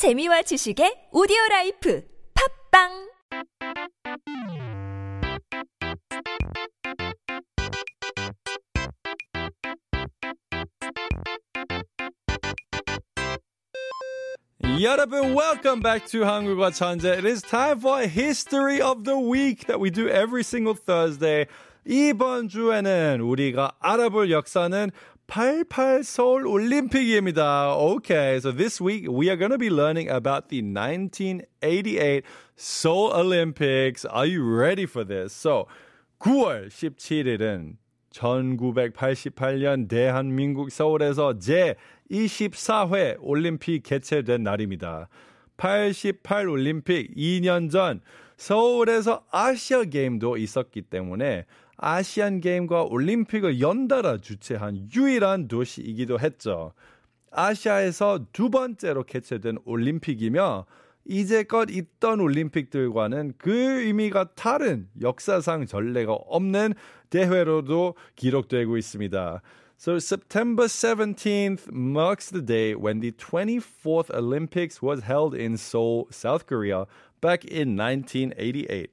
재미와 지식의 오디오 라이프 팟빵 여러분, welcome back to 한국어 천재. It is time for History of the Week that we do every single Thursday. 이번 주에는 우리가 알아볼 역사는 88 서울 올림픽입니다. Okay, so this week we are going to be learning about the 1988 Seoul Olympics. Are you ready for this? So, 9월 17일은 1988년 대한민국 서울에서 제 24회 올림픽 개최된 날입니다. 88 올림픽 2년 전 서울에서 아시아 게임도 있었기 때문에 아시안 게임과 올림픽을 연달아 주최한 유일한 도시이기도 했죠. 아시아에서 두 번째로 개최된 올림픽이며 이제껏 있던 올림픽들과는 그 의미가 다른 역사상 전례가 없는 대회로도 기록되고 있습니다. So September 17th marks the day when the 24th Olympics was held in Seoul, South Korea back in 1988.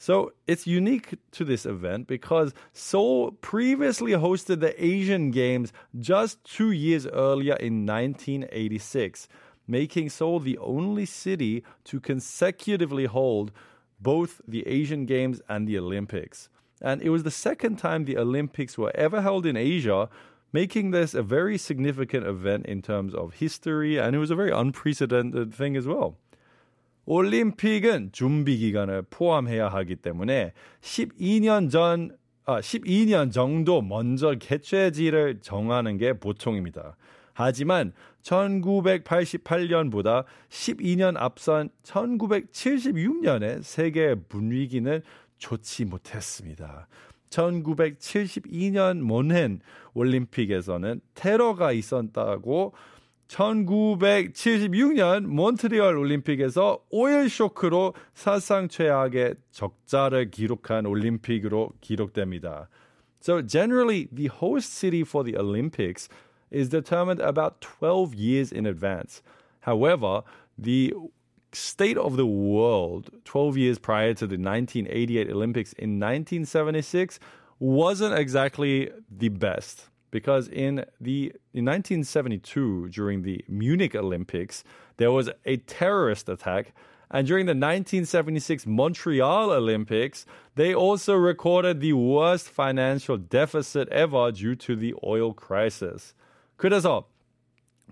So it's unique to this event because Seoul previously hosted the Asian Games just two years earlier in 1986, making Seoul the only city to consecutively hold both the Asian Games and the Olympics. And it was the second time the Olympics were ever held in Asia, making this a very significant event in terms of history, and it was a very unprecedented thing as well. 올림픽은 준비 기간을 포함해야 하기 때문에 12년 전, 아, 12년 정도 먼저 개최지를 정하는 게 보통입니다. 하지만 1988년보다 12년 앞선 1976년에 세계 분위기는 좋지 못했습니다. 1972년 몬헨 올림픽에서는 테러가 있었다고 1976년 몬트리올 올림픽에서 오일 쇼크로 사상 최악의 적자를 기록한 올림픽으로 기록됩니다. So generally the host city for the Olympics is determined about 12 years in advance. However, the state of the world 12 years prior to the 1988 Olympics in 1976 wasn't exactly the best because in the in 1972 during the Munich Olympics there was a terrorist attack and during the 1976 Montreal Olympics they also recorded the worst financial deficit ever due to the oil crisis. 그래서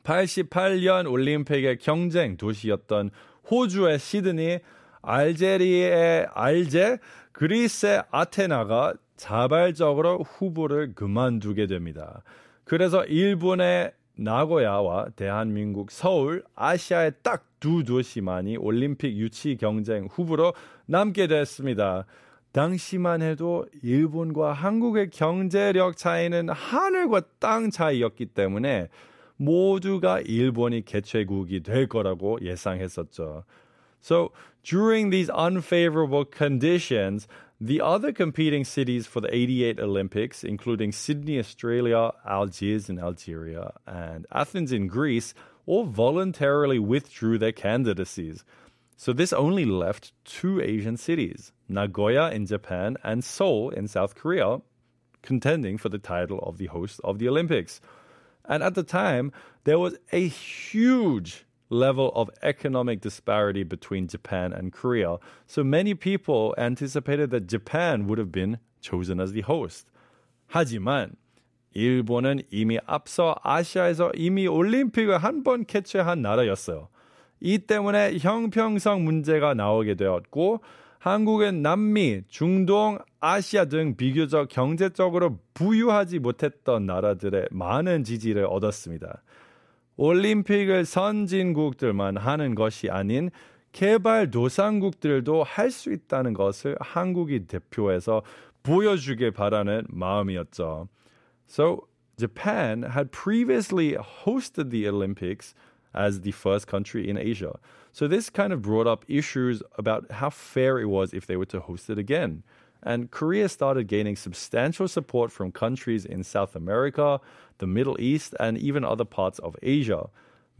88년 올림픽의 경쟁 도시였던 호주의 시드니, 알제리의 알제, 그리스의 아테나가 자발적으로 후보를 그만두게 됩니다. 그래서 일본의 나고야와 대한민국 서울, 아시아의 딱 두 도시만이 올림픽 유치 경쟁 후보로 남게 됐습니다. 당시만 해도 일본과 한국의 경제력 차이는 하늘과 땅 차이였기 때문에 모두가 일본이 개최국이 될 거라고 예상했었죠. So during these unfavorable conditions, the other competing cities for the 88 Olympics, including Sydney, Australia, Algiers in Algeria, and Athens in Greece, all voluntarily withdrew their candidacies. So this only left two Asian cities, Nagoya in Japan and Seoul in South Korea, contending for the title of the host of the Olympics. And at the time, there was a huge level of economic disparity between Japan and Korea. So many people anticipated that Japan would have been chosen as the host. 하지만 일본은 이미 앞서 아시아에서 이미 올림픽을 한번 개최한 나라였어요. 이 때문에 형평성 문제가 나오게 되었고 한국은 남미, 중동, 아시아 등 비교적 경제적으로 부유하지 못했던 나라들의 많은 지지를 얻었습니다. 올림픽을 선진국들만 하는 것이 아닌 개발도상국들도 할 수 있다는 것을 한국이 대표해서 보여주길 바라는 마음이었죠. So Japan had previously hosted the Olympics as the first country in Asia. So this kind of brought up issues about how fair it was if they were to host it again. And Korea started gaining substantial support from countries in South America, the Middle East, and even other parts of Asia.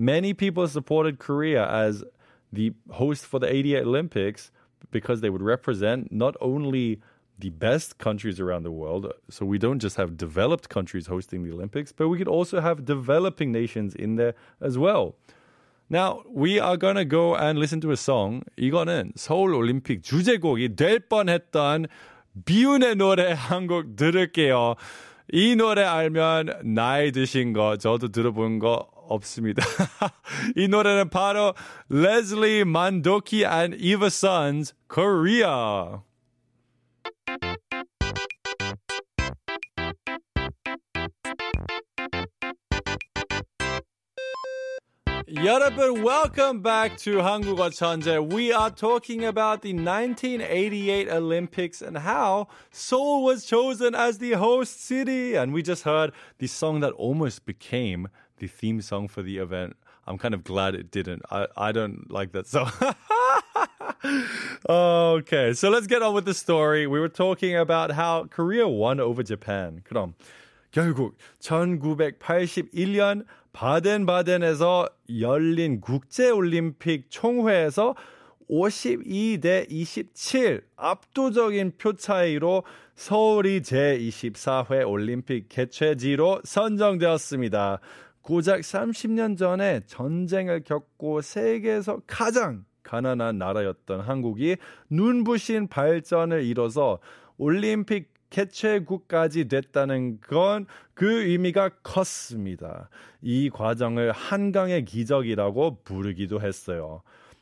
many people supported Korea as the host for the 88 Olympics because they would represent not only the best countries around the world. So we don't just have developed countries hosting the Olympics, but we could also have developing nations in there as well. Now, we are going to go and listen to a song. 이거는 서울 올림픽 주제곡이 될 뻔했던 비운의 노래 한 곡 들을게요. 이 노래 알면 나이 드신 거 저도 들어본 거 없습니다. 이 노래는 바로 레슬리 만도키 and Eva Sons Korea. 여러분, welcome back to 한국어 천재. We are talking about the 1988 Olympics and how Seoul was chosen as the host city. And we just heard the song that almost became the theme song for the event. I'm kind of glad it didn't. I, I don't like that song. okay, so let's get on with the story. We were talking about how Korea won over Japan. 그럼 결국 1981년 바덴바덴에서 열린 국제올림픽 총회에서 52대 27 압도적인 표 차이로 서울이 제24회 올림픽 개최지로 선정되었습니다. 고작 30년 전에 전쟁을 겪고 세계에서 가장 가난한 나라였던 한국이 눈부신 발전을 이뤄서 올림픽 개최국까지 됐다는 건 그 의미가 컸습니다. 이 과정을 한강의 기적이라고 부르기도 했어요.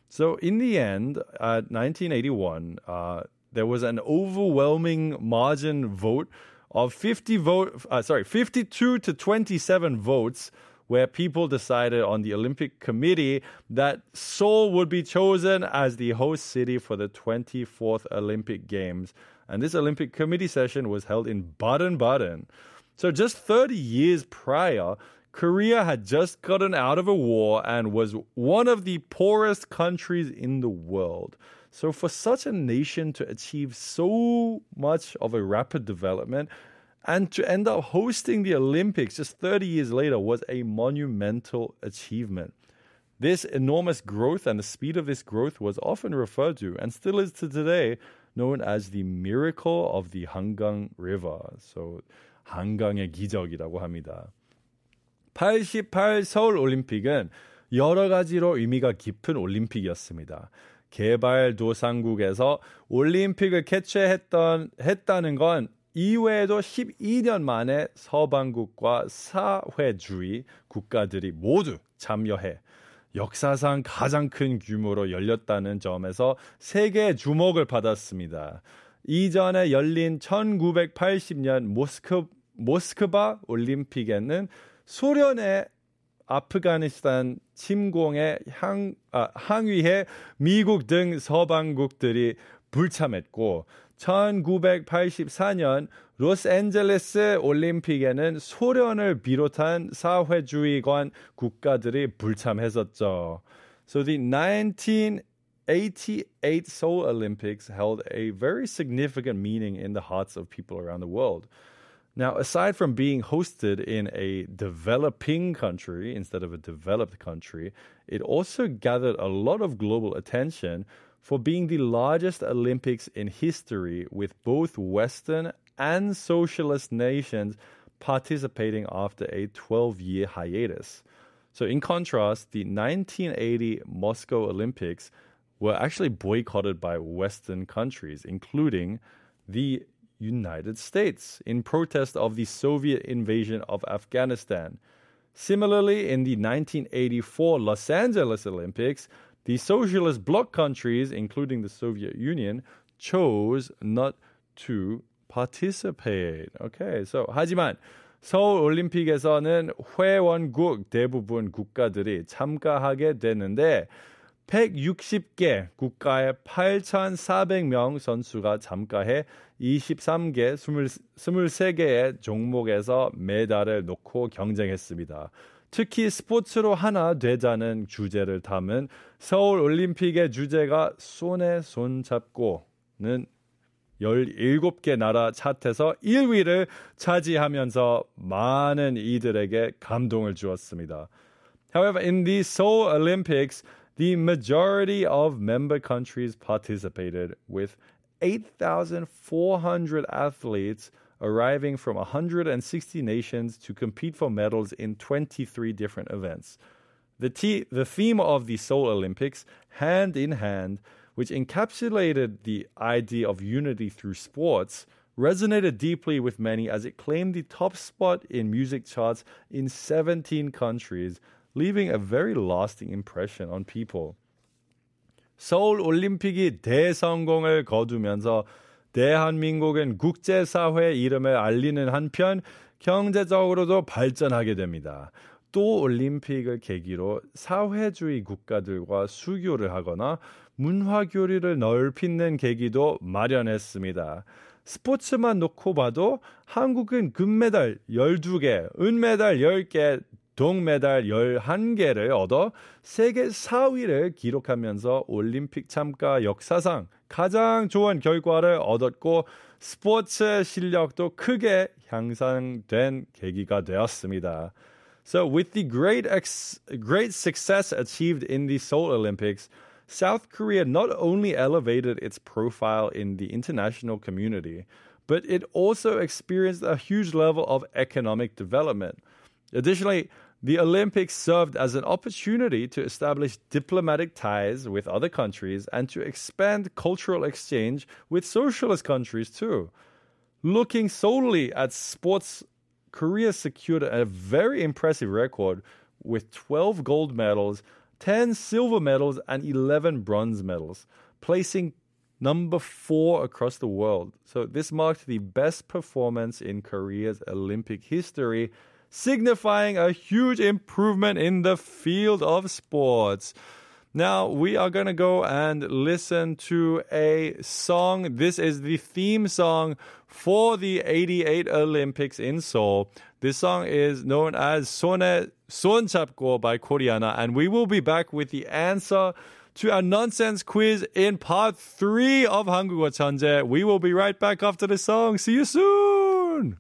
So in the end, at 1981, uh, there was an overwhelming margin vote of 50 vote, uh, sorry, 52 to 27 votes where people decided on the Olympic Committee that Seoul would be chosen as the host city for the 24th Olympic Games. And this Olympic Committee session was held in Baden Baden. So just 30 years prior, Korea had just gotten out of a war and was one of the poorest countries in the world. So, for such a nation to achieve so much of a rapid development and to end up hosting the Olympics just 30 years later was a monumental achievement. This enormous growth and the speed of this growth was often referred to, and still is to today, known as the miracle of the Hangang River. So, 한강의 기적이라고 합니다. 88 서울 올림픽은 여러 가지로 의미가 깊은 올림픽이었습니다. 개발도상국에서 올림픽을 개최했던 했다는 건 이외에도 12년 만에 서방국과 사회주의 국가들이 모두 참여해 역사상 가장 큰 규모로 열렸다는 점에서 세계의 주목을 받았습니다. 이전에 열린 1980년 모스크, 모스크바 올림픽에는 소련의 아프가니스탄 침공에 향, 아, 항위해 미국 등 서방국들이 불참했고 1984년 로스앤젤레스 올림픽에는 소련을 비롯한 사회주의관 국가들이 불참했었죠. So the 1988 Seoul Olympics held a very significant meaning in the hearts of people around the world. Now, aside from being hosted in a developing country instead of a developed country, it also gathered a lot of global attention for being the largest Olympics in history with both Western and socialist nations participating after a 12 year hiatus. So, in contrast, the 1980 Moscow Olympics were actually boycotted by Western countries, including the United States, in protest of the Soviet invasion of Afghanistan. Similarly, in the 1984 Los Angeles Olympics, the socialist bloc countries, including the Soviet Union, chose not to participate. Okay, so 하지만 서울 올림픽에서는 회원국 대부분 국가들이 참가하게 되는데 160개 국가의 8,400명 선수가 참가해 23개, 23개의 종목에서 메달을 놓고 경쟁했습니다. 특히 스포츠로 하나 되자는 주제를 담은 서울 올림픽의 주제가 손에 손 잡고는 17개 나라 차트에서 1위를 차지하면서 많은 이들에게 감동을 주었습니다. However, in the Seoul Olympics, the majority of member countries participated with 8,400 athletes arriving from 160 nations to compete for medals in 23 different events. The, the theme of the Seoul Olympics, Hand in Hand, which encapsulated the idea of unity through sports, resonated deeply with many as it claimed the top spot in music charts in 17 countries, leaving a very lasting impression on people. 서울 올림픽이 대성공을 거두면서 대한민국은 국제사회 이름을 알리는 한편 경제적으로도 발전하게 됩니다. 또 올림픽을 계기로 사회주의 국가들과 수교를 하거나 문화 교류를 넓히는 계기도 마련했습니다. 스포츠만 놓고 봐도 한국은 금메달 12개, 은메달 10개, 동메달 11개를 얻어 세계 4위를 기록하면서 올림픽 참가 역사상 가장 좋은 결과를 얻었고 스포츠 실력도 크게 향상된 계기가 되었습니다. So with the great ex- great success achieved in the Seoul Olympics, South Korea not only elevated its profile in the international community, but it also experienced a huge level of economic development. Additionally, the Olympics served as an opportunity to establish diplomatic ties with other countries and to expand cultural exchange with socialist countries too. Looking solely at sports, Korea secured a very impressive record with 12 gold medals, 10 silver medals, and 11 bronze medals, placing number four across the world. So this marked the best performance in Korea's Olympic history signifying a huge improvement in the field of sports. Now we are going to go and listen to a song. This is the theme song for the 88 Olympics in Seoul. This song is known as Sone Sonchapgo by Koreana and we will be back with the answer to our nonsense quiz in part 3 of Hangugo Chanje. We will be right back after the song. See you soon.